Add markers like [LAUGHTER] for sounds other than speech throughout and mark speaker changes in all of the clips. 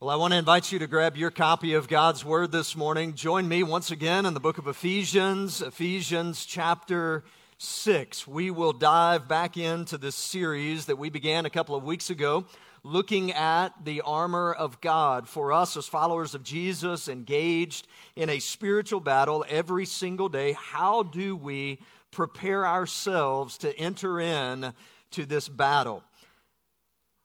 Speaker 1: Well, I want to invite you to grab your copy of God's Word this morning. Join me once again in the book of Ephesians, Ephesians chapter 6. We will dive back into this series that we began a couple of weeks ago, looking at the armor of God. For us, as followers of Jesus, engaged in a spiritual battle every single day, how do we prepare ourselves to enter in to this battle?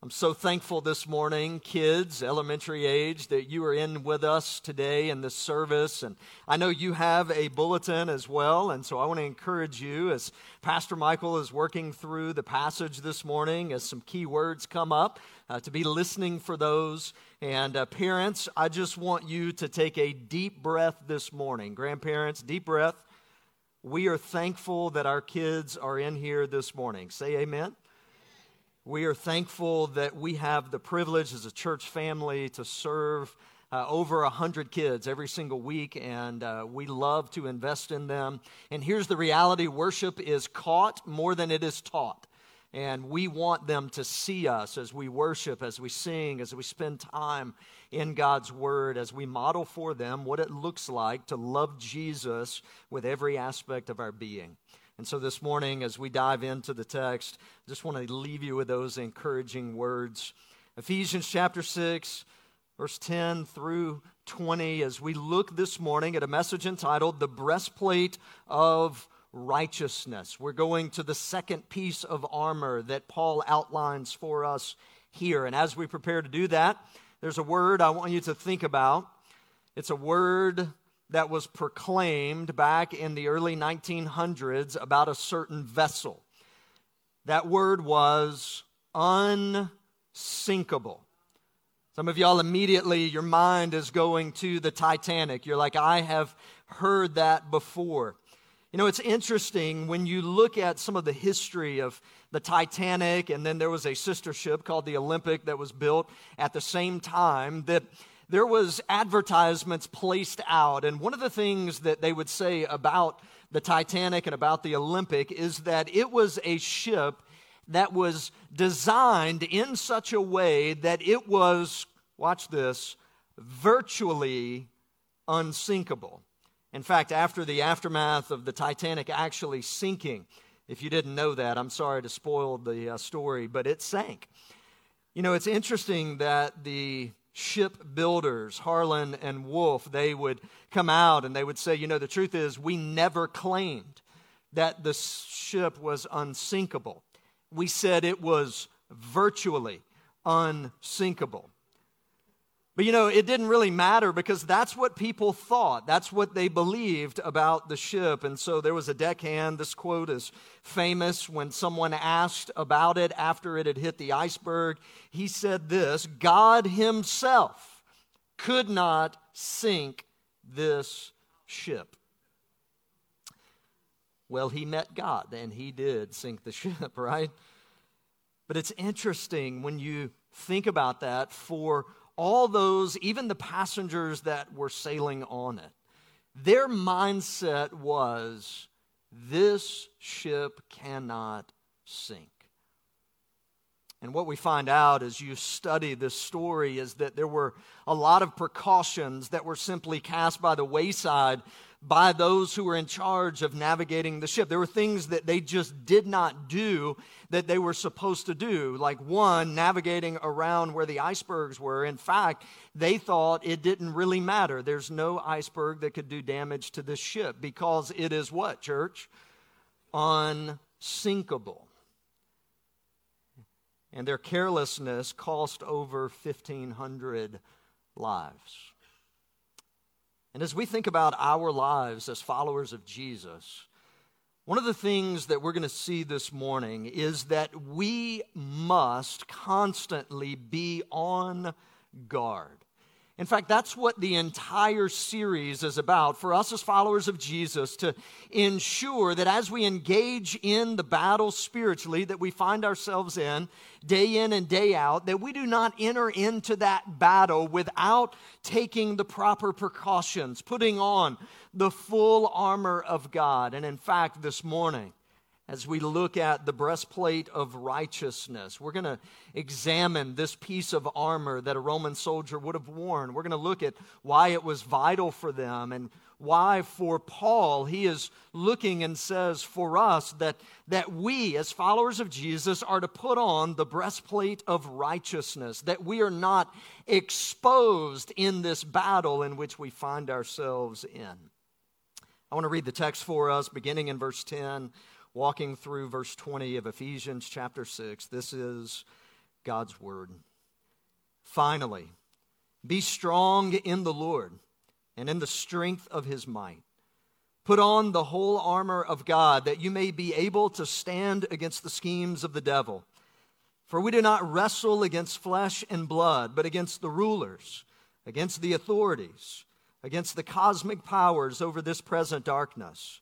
Speaker 1: I'm so thankful this morning, kids, elementary age, that you are in with us today in this service. And I know you have a bulletin as well. And so I want to encourage you as Pastor Michael is working through the passage this morning, as some key words come up, uh, to be listening for those. And uh, parents, I just want you to take a deep breath this morning. Grandparents, deep breath. We are thankful that our kids are in here this morning. Say amen. We are thankful that we have the privilege as a church family to serve uh, over 100 kids every single week, and uh, we love to invest in them. And here's the reality worship is caught more than it is taught. And we want them to see us as we worship, as we sing, as we spend time in God's Word, as we model for them what it looks like to love Jesus with every aspect of our being. And so this morning, as we dive into the text, I just want to leave you with those encouraging words. Ephesians chapter 6, verse 10 through 20, as we look this morning at a message entitled The Breastplate of Righteousness. We're going to the second piece of armor that Paul outlines for us here. And as we prepare to do that, there's a word I want you to think about. It's a word that was proclaimed back in the early 1900s about a certain vessel. That word was unsinkable. Some of y'all immediately, your mind is going to the Titanic. You're like, I have heard that before. You know, it's interesting when you look at some of the history of the Titanic, and then there was a sister ship called the Olympic that was built at the same time that there was advertisements placed out and one of the things that they would say about the titanic and about the olympic is that it was a ship that was designed in such a way that it was watch this virtually unsinkable. In fact after the aftermath of the titanic actually sinking if you didn't know that i'm sorry to spoil the uh, story but it sank. You know it's interesting that the shipbuilders, Harland and Wolff, they would come out and they would say, you know, the truth is, we never claimed that the ship was unsinkable. We said it was virtually unsinkable. But you know, it didn't really matter because that's what people thought. That's what they believed about the ship. And so there was a deckhand. This quote is famous when someone asked about it after it had hit the iceberg. He said this God Himself could not sink this ship. Well, he met God and he did sink the [LAUGHS] ship, right? But it's interesting when you think about that for all those, even the passengers that were sailing on it, their mindset was this ship cannot sink. And what we find out as you study this story is that there were a lot of precautions that were simply cast by the wayside by those who were in charge of navigating the ship. There were things that they just did not do that they were supposed to do. Like, one, navigating around where the icebergs were. In fact, they thought it didn't really matter. There's no iceberg that could do damage to this ship because it is what, church? Unsinkable. And their carelessness cost over 1,500 lives. And as we think about our lives as followers of Jesus, one of the things that we're going to see this morning is that we must constantly be on guard. In fact, that's what the entire series is about for us as followers of Jesus to ensure that as we engage in the battle spiritually that we find ourselves in day in and day out, that we do not enter into that battle without taking the proper precautions, putting on the full armor of God. And in fact, this morning, as we look at the breastplate of righteousness. We're going to examine this piece of armor that a Roman soldier would have worn. We're going to look at why it was vital for them and why for Paul he is looking and says for us that, that we as followers of Jesus are to put on the breastplate of righteousness, that we are not exposed in this battle in which we find ourselves in. I want to read the text for us beginning in verse 10 walking through verse 20 of Ephesians chapter 6. This is God's word. Finally, be strong in the Lord and in the strength of his might. Put on the whole armor of God that you may be able to stand against the schemes of the devil. For we do not wrestle against flesh and blood, but against the rulers, against the authorities, against the cosmic powers over this present darkness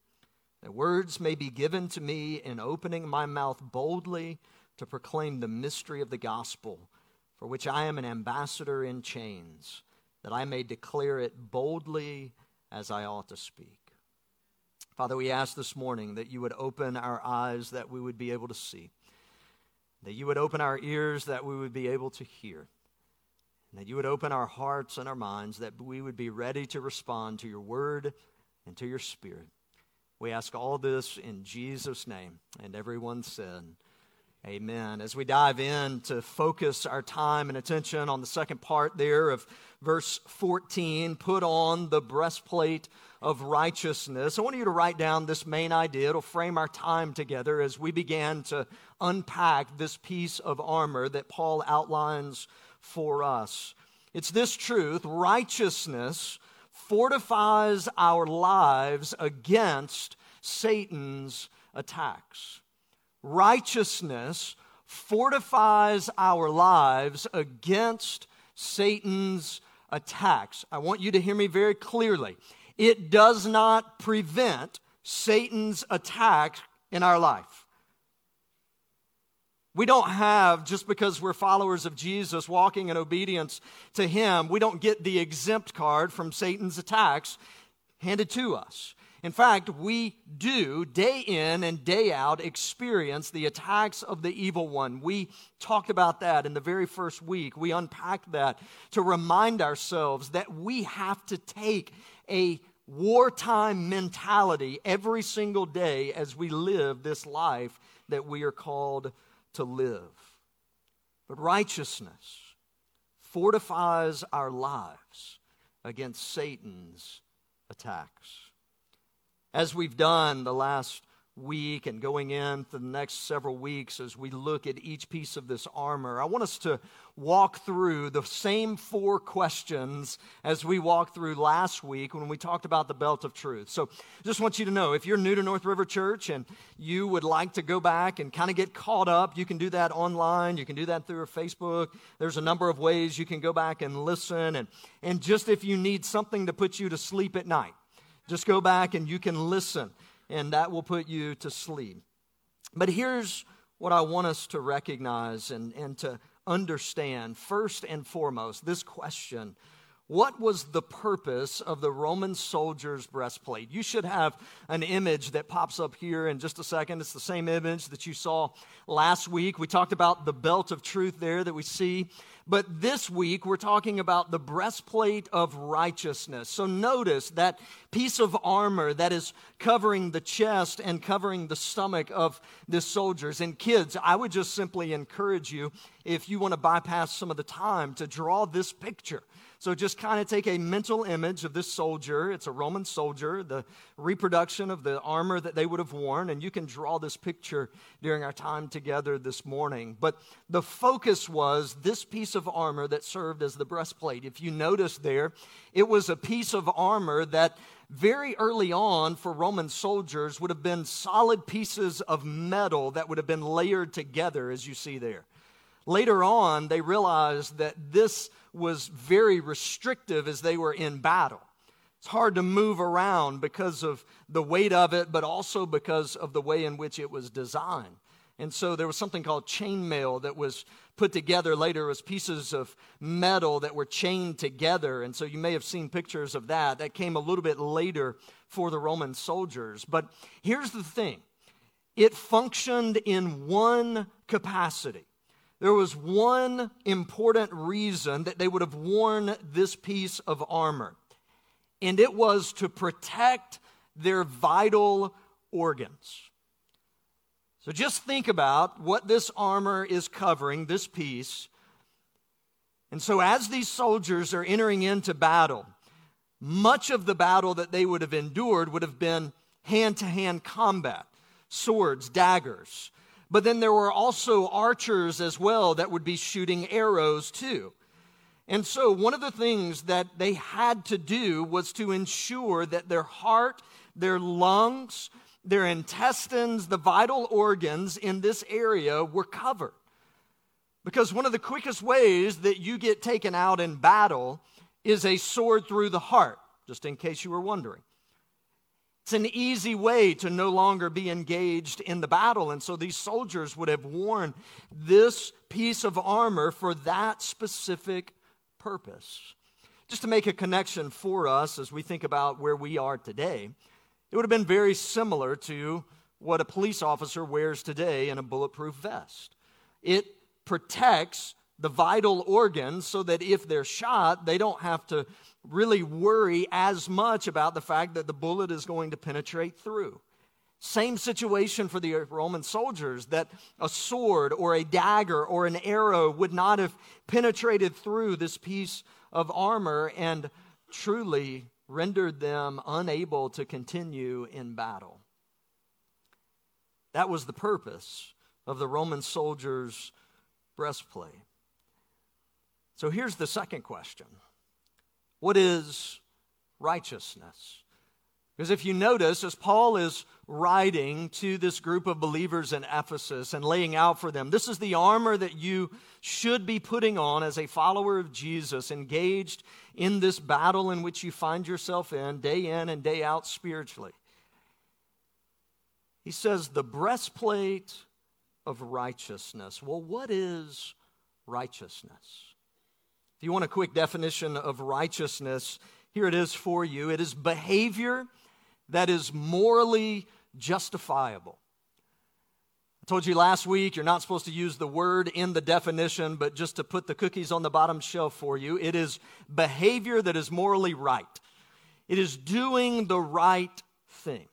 Speaker 1: that words may be given to me in opening my mouth boldly to proclaim the mystery of the gospel, for which I am an ambassador in chains, that I may declare it boldly as I ought to speak. Father, we ask this morning that you would open our eyes that we would be able to see, that you would open our ears that we would be able to hear, that you would open our hearts and our minds that we would be ready to respond to your word and to your spirit. We ask all this in Jesus' name. And everyone said, Amen. As we dive in to focus our time and attention on the second part there of verse 14, put on the breastplate of righteousness. I want you to write down this main idea. It'll frame our time together as we begin to unpack this piece of armor that Paul outlines for us. It's this truth righteousness fortifies our lives against Satan's attacks. Righteousness fortifies our lives against Satan's attacks. I want you to hear me very clearly. It does not prevent Satan's attack in our life. We don't have, just because we're followers of Jesus walking in obedience to Him, we don't get the exempt card from Satan's attacks handed to us. In fact, we do day in and day out experience the attacks of the evil one. We talked about that in the very first week. We unpacked that to remind ourselves that we have to take a wartime mentality every single day as we live this life that we are called to live. But righteousness fortifies our lives against Satan's attacks. As we've done the last week and going into the next several weeks as we look at each piece of this armor, I want us to walk through the same four questions as we walked through last week when we talked about the belt of truth. So, just want you to know if you're new to North River Church and you would like to go back and kind of get caught up, you can do that online. You can do that through Facebook. There's a number of ways you can go back and listen. And, and just if you need something to put you to sleep at night, just go back and you can listen and that will put you to sleep. But here's what I want us to recognize and, and to understand. First and foremost, this question what was the purpose of the Roman soldier's breastplate? You should have an image that pops up here in just a second. It's the same image that you saw last week. We talked about the belt of truth there that we see. But this week, we're talking about the breastplate of righteousness. So notice that piece of armor that is covering the chest and covering the stomach of the soldiers. And kids, I would just simply encourage you, if you want to bypass some of the time, to draw this picture so just kind of take a mental image of this soldier. It's a Roman soldier, the reproduction of the armor that they would have worn, and you can draw this picture during our time together this morning. But the focus was this piece of armor that served as the breastplate. If you notice there, it was a piece of armor that very early on for Roman soldiers would have been solid pieces of metal that would have been layered together, as you see there. Later on, they realized that this was very restrictive as they were in battle. It's hard to move around because of the weight of it, but also because of the way in which it was designed. And so there was something called chainmail that was put together later. Was pieces of metal that were chained together. And so you may have seen pictures of that. That came a little bit later for the Roman soldiers. But here's the thing it functioned in one capacity there was one important reason that they would have worn this piece of armor, and it was to protect their vital organs. So just think about what this armor is covering, this piece. And so, as these soldiers are entering into battle, much of the battle that they would have endured would have been hand to hand combat swords, daggers. But then there were also archers as well that would be shooting arrows too. And so, one of the things that they had to do was to ensure that their heart, their lungs, their intestines, the vital organs in this area were covered. Because one of the quickest ways that you get taken out in battle is a sword through the heart, just in case you were wondering. It's an easy way to no longer be engaged in the battle. And so these soldiers would have worn this piece of armor for that specific purpose. Just to make a connection for us as we think about where we are today, it would have been very similar to what a police officer wears today in a bulletproof vest. It protects the vital organs so that if they're shot, they don't have to really worry as much about the fact that the bullet is going to penetrate through. Same situation for the Roman soldiers that a sword or a dagger or an arrow would not have penetrated through this piece of armor and truly rendered them unable to continue in battle. That was the purpose of the Roman soldiers' breastplate. So here's the second question what is righteousness? Because if you notice, as Paul is writing to this group of believers in Ephesus and laying out for them, this is the armor that you should be putting on as a follower of Jesus, engaged in this battle in which you find yourself in day in and day out spiritually. He says, the breastplate of righteousness. Well, what is righteousness? If you want a quick definition of righteousness, here it is for you it is behavior that is morally justifiable. I told you last week you're not supposed to use the word in the definition, but just to put the cookies on the bottom shelf for you, it is behavior that is morally right. It is doing the right thing.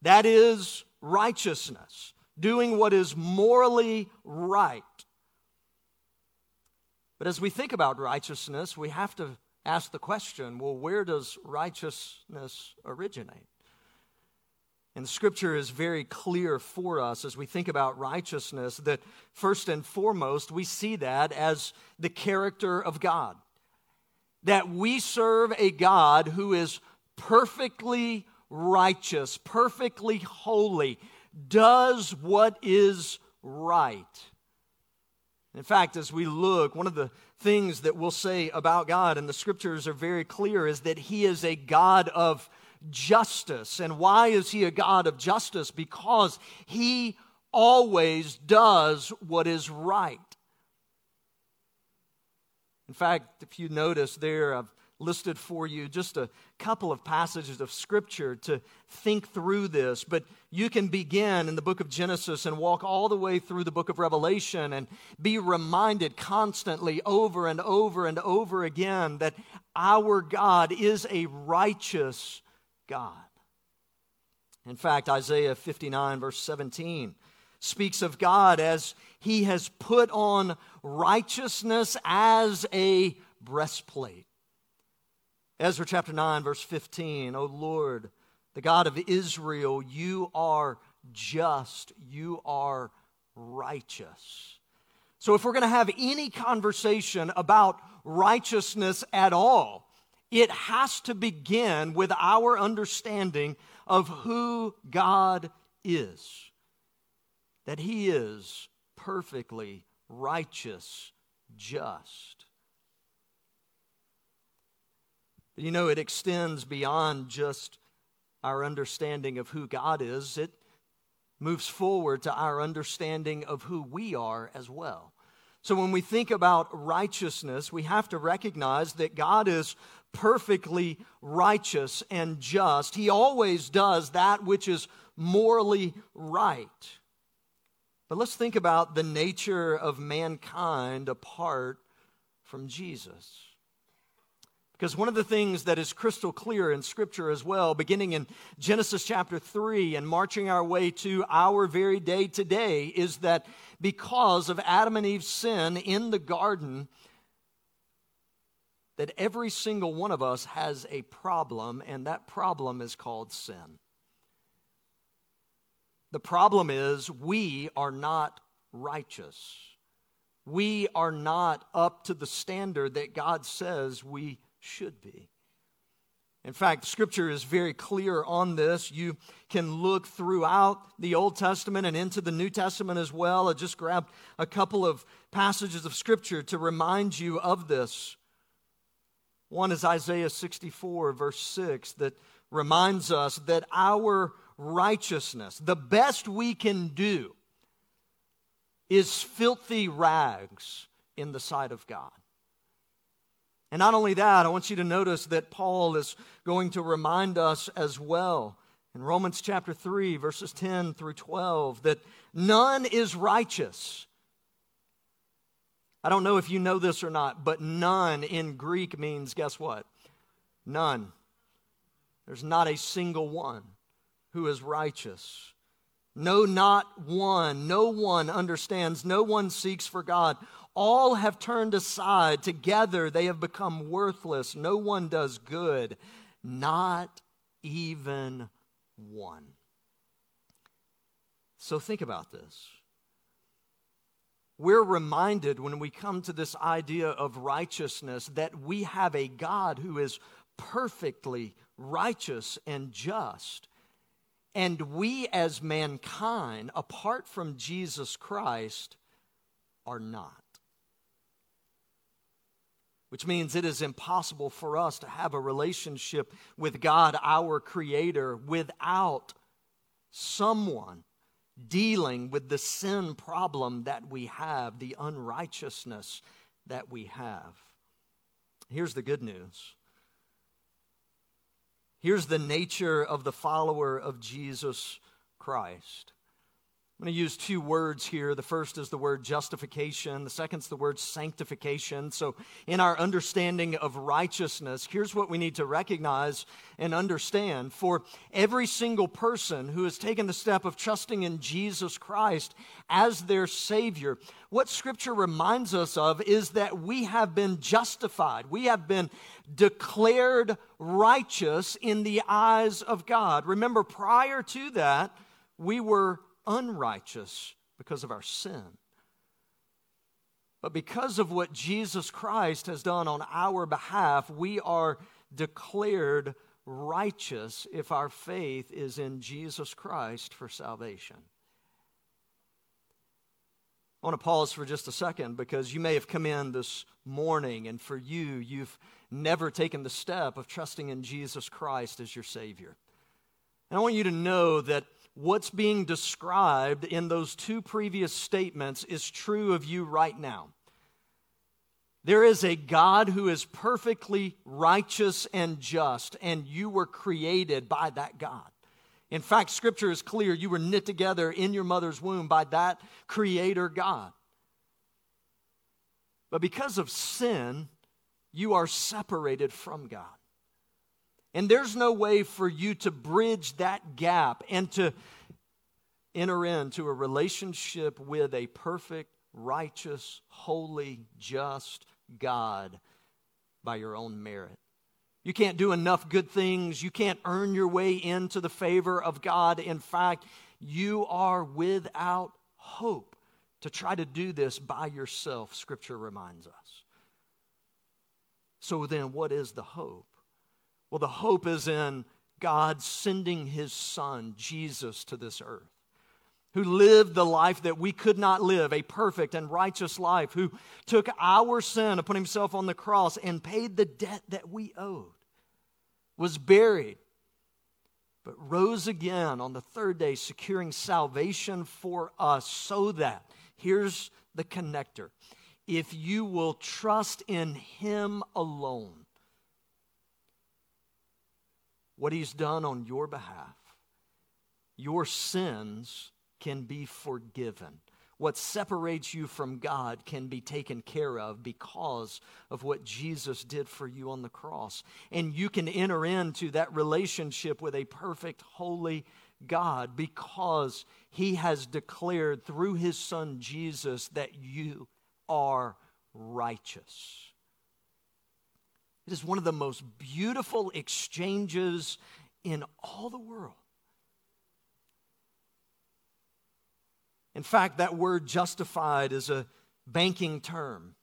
Speaker 1: That is righteousness, doing what is morally right. But as we think about righteousness, we have to ask the question well, where does righteousness originate? And Scripture is very clear for us as we think about righteousness that first and foremost, we see that as the character of God. That we serve a God who is perfectly righteous, perfectly holy, does what is right. In fact, as we look, one of the things that we'll say about God, and the scriptures are very clear, is that He is a God of justice. And why is He a God of justice? Because He always does what is right. In fact, if you notice there, I've listed for you just a couple of passages of Scripture to think through this. But you can begin in the book of Genesis and walk all the way through the book of Revelation and be reminded constantly over and over and over again that our God is a righteous God. In fact, Isaiah 59, verse 17, speaks of God as he has put on righteousness as a breastplate. Ezra chapter 9, verse fifteen. 15, O Lord, the God of Israel, you are just, you are righteous. So, if we're going to have any conversation about righteousness at all, it has to begin with our understanding of who God is. That He is perfectly righteous, just. You know, it extends beyond just our understanding of who God is, it moves forward to our understanding of who we are as well. So when we think about righteousness, we have to recognize that God is perfectly righteous and just. He always does that which is morally right. But let's think about the nature of mankind apart from Jesus. Because one of the things that is crystal clear in Scripture as well, beginning in Genesis chapter 3 and marching our way to our very day today, is that because of Adam and Eve's sin in the garden, that every single one of us has a problem, and that problem is called sin. The problem is we are not righteous. We are not up to the standard that God says we should be. In fact, Scripture is very clear on this. You can look throughout the Old Testament and into the New Testament as well. I just grabbed a couple of passages of Scripture to remind you of this. One is Isaiah 64, verse 6, that reminds us that our righteousness, the best we can do, is filthy rags in the sight of God. And not only that, I want you to notice that Paul is going to remind us as well in Romans chapter 3, verses 10 through 12, that none is righteous. I don't know if you know this or not, but none in Greek means, guess what? None. There's not a single one who is righteous. No, not one. No one understands. No one seeks for God. All have turned aside. Together they have become worthless. No one does good, not even one. So think about this. We're reminded when we come to this idea of righteousness that we have a God who is perfectly righteous and just. And we, as mankind, apart from Jesus Christ, are not which means it is impossible for us to have a relationship with God, our Creator, without someone dealing with the sin problem that we have, the unrighteousness that we have. Here's the good news. Here's the nature of the follower of Jesus Christ. I'm going to use two words here. The first is the word justification, the second is the word sanctification. So, in our understanding of righteousness, here's what we need to recognize and understand. For every single person who has taken the step of trusting in Jesus Christ as their Savior, what Scripture reminds us of is that we have been justified. We have been declared righteous in the eyes of God. Remember, prior to that, we were unrighteous because of our sin. But because of what Jesus Christ has done on our behalf, we are declared righteous if our faith is in Jesus Christ for salvation. I want to pause for just a second because you may have come in this morning, and for you, you've never taken the step of trusting in Jesus Christ as your Savior. And I want you to know that what's being described in those two previous statements is true of you right now. There is a God who is perfectly righteous and just, and you were created by that God. In fact, Scripture is clear. You were knit together in your mother's womb by that Creator God. But because of sin, you are separated from God. And there's no way for you to bridge that gap and to enter into a relationship with a perfect, righteous, holy, just God by your own merit. You can't do enough good things. You can't earn your way into the favor of God. In fact, you are without hope to try to do this by yourself, Scripture reminds us. So then, what is the hope? Well, the hope is in God sending His Son, Jesus, to this earth who lived the life that we could not live, a perfect and righteous life, who took our sin upon himself on the cross and paid the debt that we owed, was buried, but rose again on the third day, securing salvation for us, so that, here's the connector, if you will trust in him alone, what he's done on your behalf, your sins can be forgiven. What separates you from God can be taken care of because of what Jesus did for you on the cross. And you can enter into that relationship with a perfect, holy God because he has declared through his son Jesus that you are righteous. It is one of the most beautiful exchanges in all the world. In fact, that word justified is a banking term.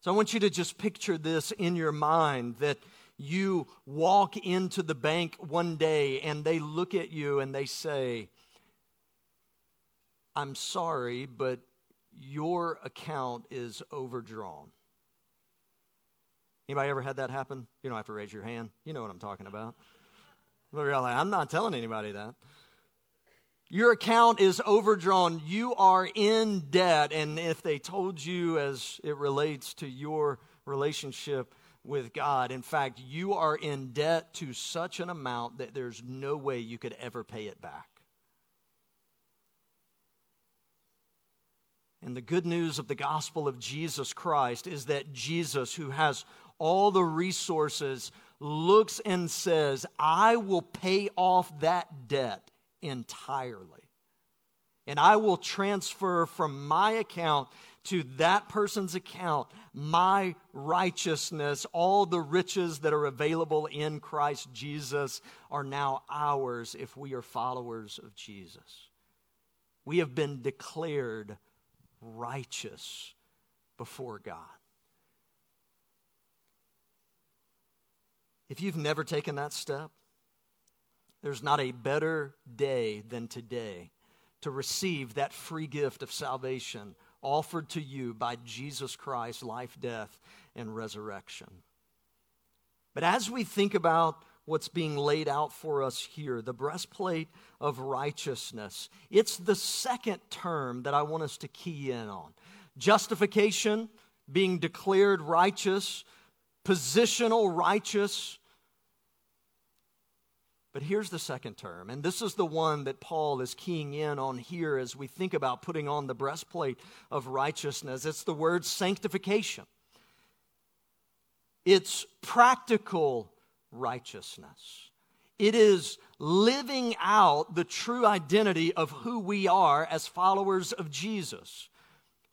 Speaker 1: So I want you to just picture this in your mind that you walk into the bank one day and they look at you and they say, I'm sorry, but your account is overdrawn. Anybody ever had that happen? You don't have to raise your hand. You know what I'm talking about. But I'm not telling anybody that. Your account is overdrawn. You are in debt. And if they told you as it relates to your relationship with God, in fact, you are in debt to such an amount that there's no way you could ever pay it back. And the good news of the gospel of Jesus Christ is that Jesus, who has all the resources, looks and says, I will pay off that debt entirely. And I will transfer from my account to that person's account my righteousness. All the riches that are available in Christ Jesus are now ours if we are followers of Jesus. We have been declared righteous before God. If you've never taken that step, there's not a better day than today to receive that free gift of salvation offered to you by Jesus Christ, life, death, and resurrection. But as we think about what's being laid out for us here, the breastplate of righteousness, it's the second term that I want us to key in on. Justification, being declared righteous, positional righteous, but here's the second term, and this is the one that Paul is keying in on here as we think about putting on the breastplate of righteousness. It's the word sanctification, it's practical righteousness. It is living out the true identity of who we are as followers of Jesus.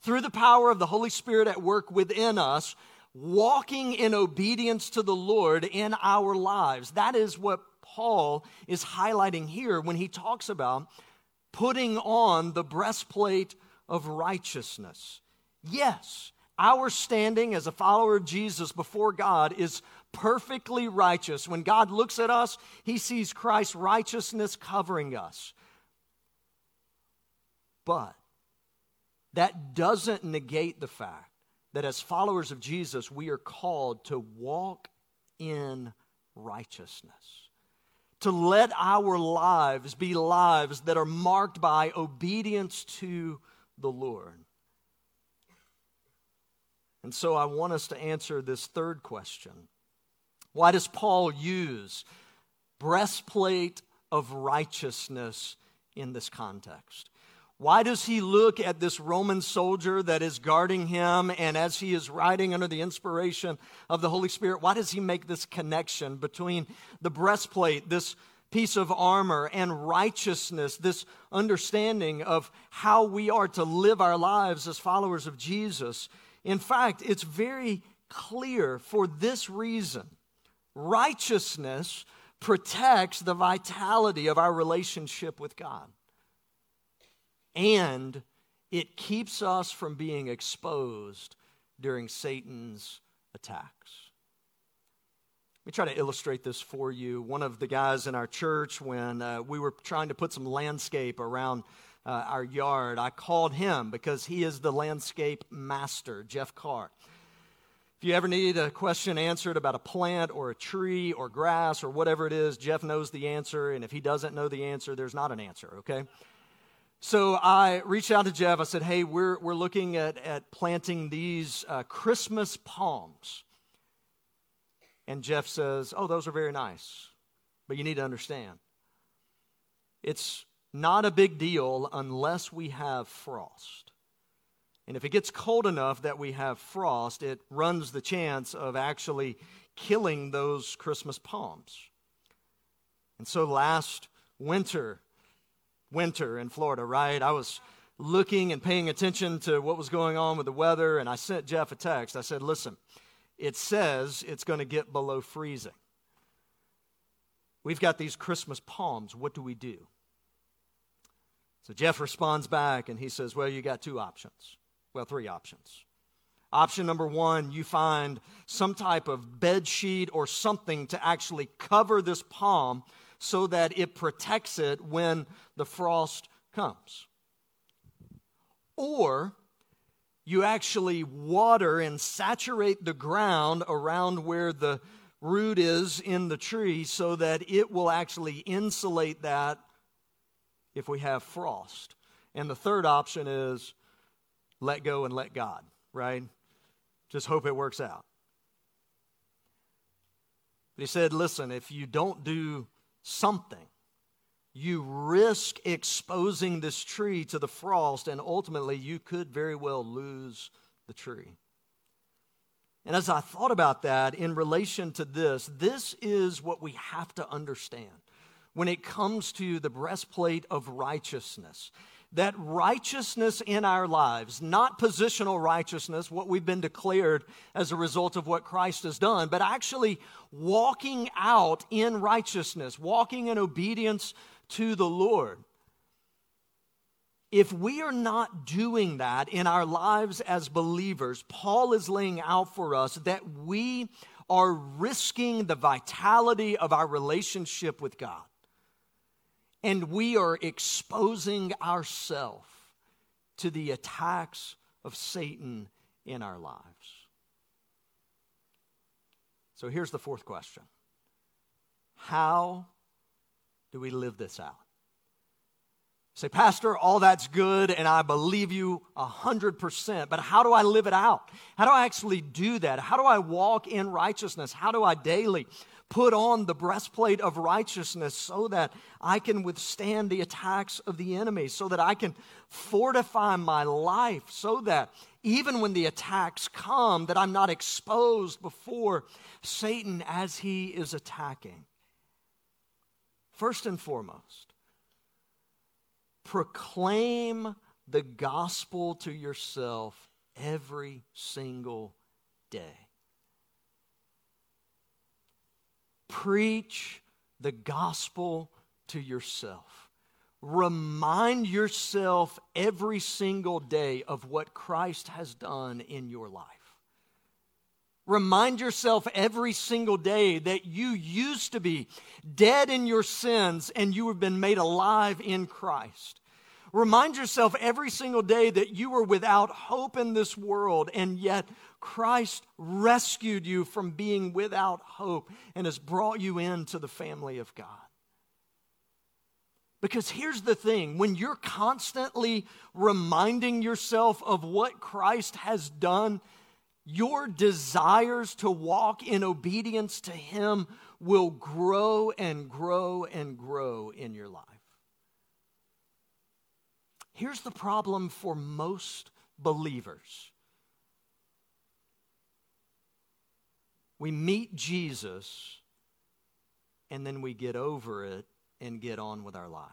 Speaker 1: Through the power of the Holy Spirit at work within us, walking in obedience to the Lord in our lives. That is what Paul is highlighting here when he talks about putting on the breastplate of righteousness. Yes, our standing as a follower of Jesus before God is perfectly righteous. When God looks at us, he sees Christ's righteousness covering us. But that doesn't negate the fact that as followers of Jesus, we are called to walk in righteousness to let our lives be lives that are marked by obedience to the Lord. And so I want us to answer this third question Why does Paul use breastplate of righteousness in this context? Why does he look at this Roman soldier that is guarding him, and as he is riding under the inspiration of the Holy Spirit, why does he make this connection between the breastplate, this piece of armor, and righteousness, this understanding of how we are to live our lives as followers of Jesus? In fact, it's very clear for this reason righteousness protects the vitality of our relationship with God and it keeps us from being exposed during Satan's attacks. Let me try to illustrate this for you. One of the guys in our church, when uh, we were trying to put some landscape around uh, our yard, I called him because he is the landscape master, Jeff Carr. If you ever need a question answered about a plant or a tree or grass or whatever it is, Jeff knows the answer. And if he doesn't know the answer, there's not an answer, okay? So I reached out to Jeff. I said, hey, we're, we're looking at, at planting these uh, Christmas palms. And Jeff says, oh, those are very nice. But you need to understand, it's not a big deal unless we have frost. And if it gets cold enough that we have frost, it runs the chance of actually killing those Christmas palms. And so last winter, winter in Florida, right? I was looking and paying attention to what was going on with the weather, and I sent Jeff a text. I said, Listen, it says it's going to get below freezing. We've got these Christmas palms. What do we do? So Jeff responds back and he says, Well, you got two options. Well, three options. Option number one, you find some type of bed sheet or something to actually cover this palm so that it protects it when the frost comes. Or you actually water and saturate the ground around where the root is in the tree so that it will actually insulate that if we have frost. And the third option is let go and let God, right? Just hope it works out. But he said, listen, if you don't do something, you risk exposing this tree to the frost, and ultimately you could very well lose the tree. And as I thought about that in relation to this, this is what we have to understand when it comes to the breastplate of righteousness that righteousness in our lives, not positional righteousness, what we've been declared as a result of what Christ has done, but actually walking out in righteousness, walking in obedience to the Lord. If we are not doing that in our lives as believers, Paul is laying out for us that we are risking the vitality of our relationship with God and we are exposing ourselves to the attacks of Satan in our lives. So here's the fourth question How do we live this out? Say, Pastor, all that's good, and I believe you a 100%, but how do I live it out? How do I actually do that? How do I walk in righteousness? How do I daily put on the breastplate of righteousness so that I can withstand the attacks of the enemy, so that I can fortify my life, so that even when the attacks come, that I'm not exposed before Satan as he is attacking. First and foremost, proclaim the gospel to yourself every single day. Preach the gospel to yourself. Remind yourself every single day of what Christ has done in your life. Remind yourself every single day that you used to be dead in your sins and you have been made alive in Christ. Remind yourself every single day that you were without hope in this world, and yet Christ rescued you from being without hope and has brought you into the family of God. Because here's the thing when you're constantly reminding yourself of what Christ has done, your desires to walk in obedience to Him will grow and grow and grow in your life. Here's the problem for most believers we meet Jesus and then we get over it and get on with our lives.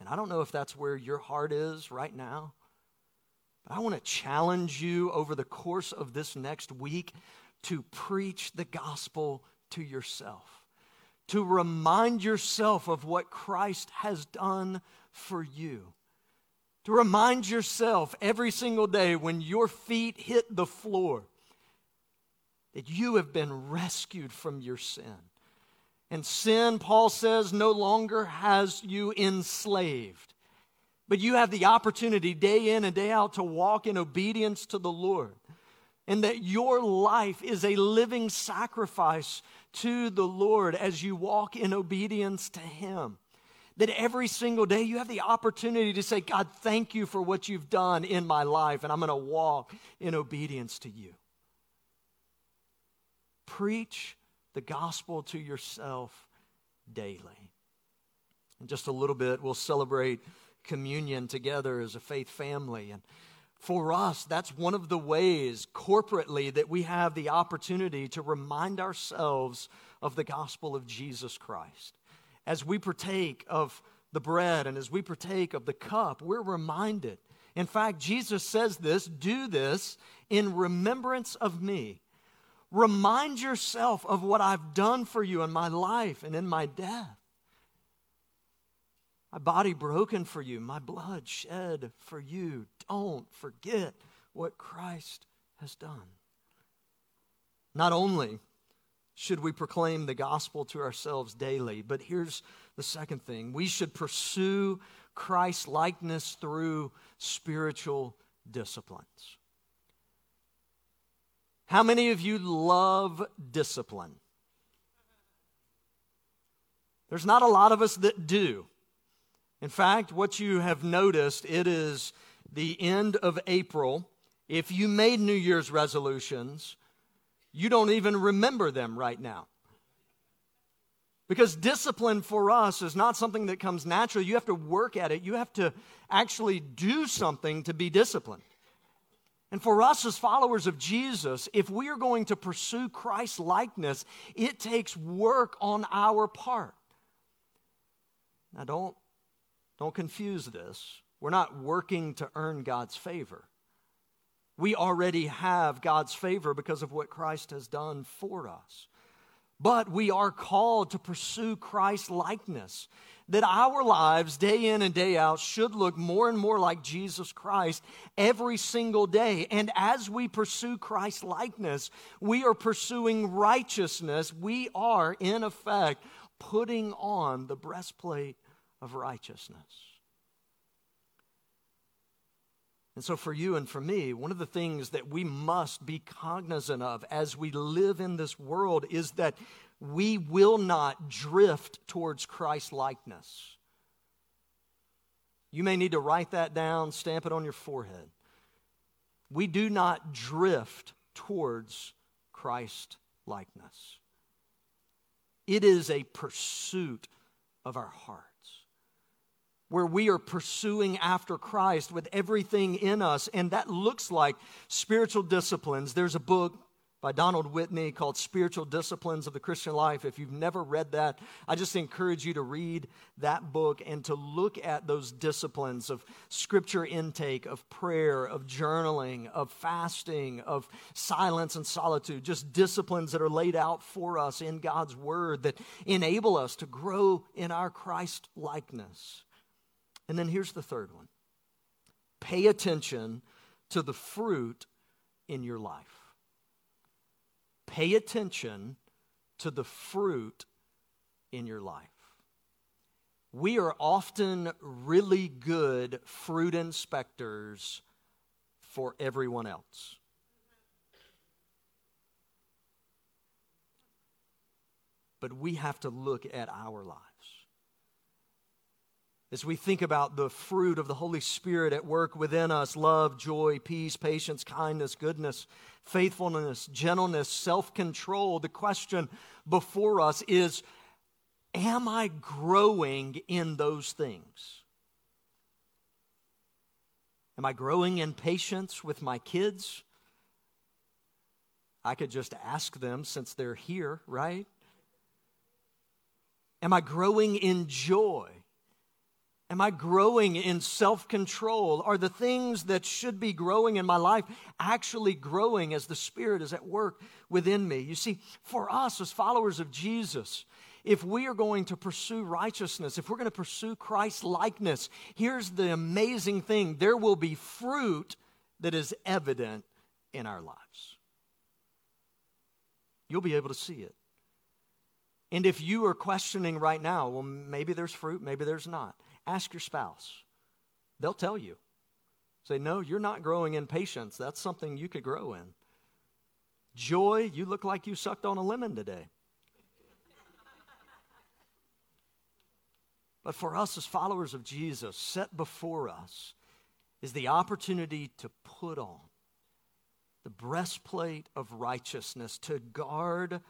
Speaker 1: And I don't know if that's where your heart is right now. But I want to challenge you over the course of this next week to preach the gospel to yourself, to remind yourself of what Christ has done for you, to remind yourself every single day when your feet hit the floor that you have been rescued from your sin. And sin, Paul says, no longer has you enslaved. But you have the opportunity day in and day out to walk in obedience to the Lord. And that your life is a living sacrifice to the Lord as you walk in obedience to Him. That every single day you have the opportunity to say, God, thank you for what you've done in my life, and I'm going to walk in obedience to you. Preach the gospel to yourself daily. In just a little bit, we'll celebrate communion together as a faith family. And for us, that's one of the ways corporately that we have the opportunity to remind ourselves of the gospel of Jesus Christ. As we partake of the bread and as we partake of the cup, we're reminded. In fact, Jesus says this do this in remembrance of me. Remind yourself of what I've done for you in my life and in my death my body broken for you, my blood shed for you. Don't forget what Christ has done. Not only should we proclaim the gospel to ourselves daily, but here's the second thing we should pursue Christ likeness through spiritual disciplines. How many of you love discipline? There's not a lot of us that do. In fact, what you have noticed, it is the end of April. If you made New Year's resolutions, you don't even remember them right now. Because discipline for us is not something that comes naturally. You have to work at it. You have to actually do something to be disciplined. And for us as followers of Jesus, if we are going to pursue Christ likeness, it takes work on our part. Now, don't don't confuse this. We're not working to earn God's favor. We already have God's favor because of what Christ has done for us. But we are called to pursue Christ likeness. That our lives, day in and day out, should look more and more like Jesus Christ every single day. And as we pursue Christ likeness, we are pursuing righteousness. We are, in effect, putting on the breastplate of righteousness. And so, for you and for me, one of the things that we must be cognizant of as we live in this world is that we will not drift towards Christ likeness. You may need to write that down, stamp it on your forehead. We do not drift towards Christ likeness. It is a pursuit of our heart where we are pursuing after Christ with everything in us. And that looks like spiritual disciplines. There's a book by Donald Whitney called Spiritual Disciplines of the Christian Life. If you've never read that, I just encourage you to read that book and to look at those disciplines of scripture intake, of prayer, of journaling, of fasting, of silence and solitude, just disciplines that are laid out for us in God's Word that enable us to grow in our Christ likeness. And then here's the third one pay attention to the fruit in your life. Pay attention to the fruit in your life. We are often really good fruit inspectors for everyone else. But we have to look at our lives. As we think about the fruit of the Holy Spirit at work within us love, joy, peace, patience, kindness, goodness, faithfulness, gentleness, self control the question before us is Am I growing in those things? Am I growing in patience with my kids? I could just ask them since they're here, right? Am I growing in joy? Am I growing in self control? Are the things that should be growing in my life actually growing as the Spirit is at work within me? You see, for us as followers of Jesus, if we are going to pursue righteousness, if we're going to pursue Christ likeness, here's the amazing thing there will be fruit that is evident in our lives. You'll be able to see it. And if you are questioning right now, well, maybe there's fruit, maybe there's not, ask your spouse. They'll tell you. Say, no, you're not growing in patience. That's something you could grow in. Joy, you look like you sucked on a lemon today. But for us as followers of Jesus, set before us is the opportunity to put on the breastplate of righteousness to guard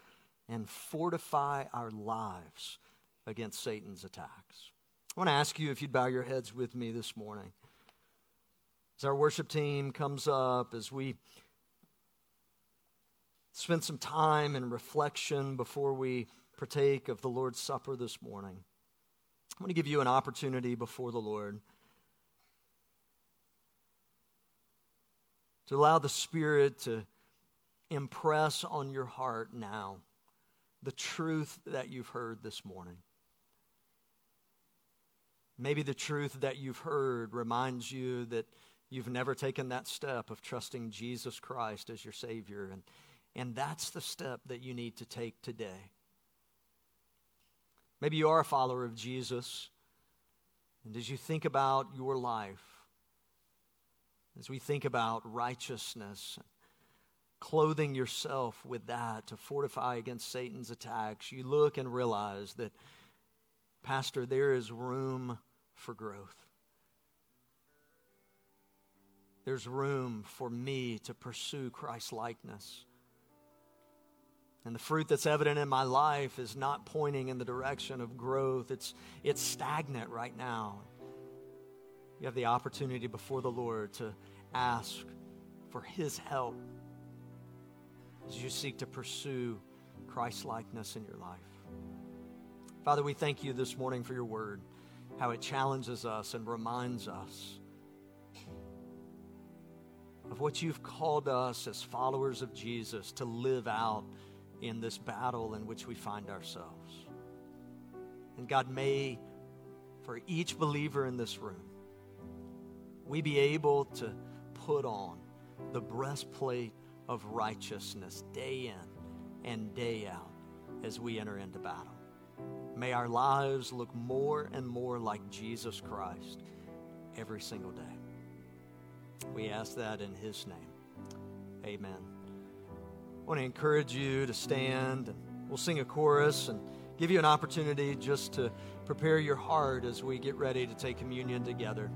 Speaker 1: and fortify our lives against Satan's attacks. I want to ask you if you'd bow your heads with me this morning. As our worship team comes up, as we spend some time in reflection before we partake of the Lord's Supper this morning, I'm going to give you an opportunity before the Lord to allow the Spirit to impress on your heart now the truth that you've heard this morning. Maybe the truth that you've heard reminds you that you've never taken that step of trusting Jesus Christ as your Savior. And, and that's the step that you need to take today. Maybe you are a follower of Jesus. And as you think about your life, as we think about righteousness, clothing yourself with that to fortify against Satan's attacks, you look and realize that, Pastor, there is room for growth. There's room for me to pursue Christ likeness. And the fruit that's evident in my life is not pointing in the direction of growth. It's, it's stagnant right now. You have the opportunity before the Lord to ask for His help as you seek to pursue Christ likeness in your life. Father, we thank you this morning for your word, how it challenges us and reminds us of what you've called us as followers of Jesus to live out in this battle in which we find ourselves. And God, may for each believer in this room, we be able to put on the breastplate of righteousness day in and day out as we enter into battle. May our lives look more and more like Jesus Christ every single day. We ask that in His name. Amen. I want to encourage you to stand and we'll sing a chorus and give you an opportunity just to prepare your heart as we get ready to take communion together.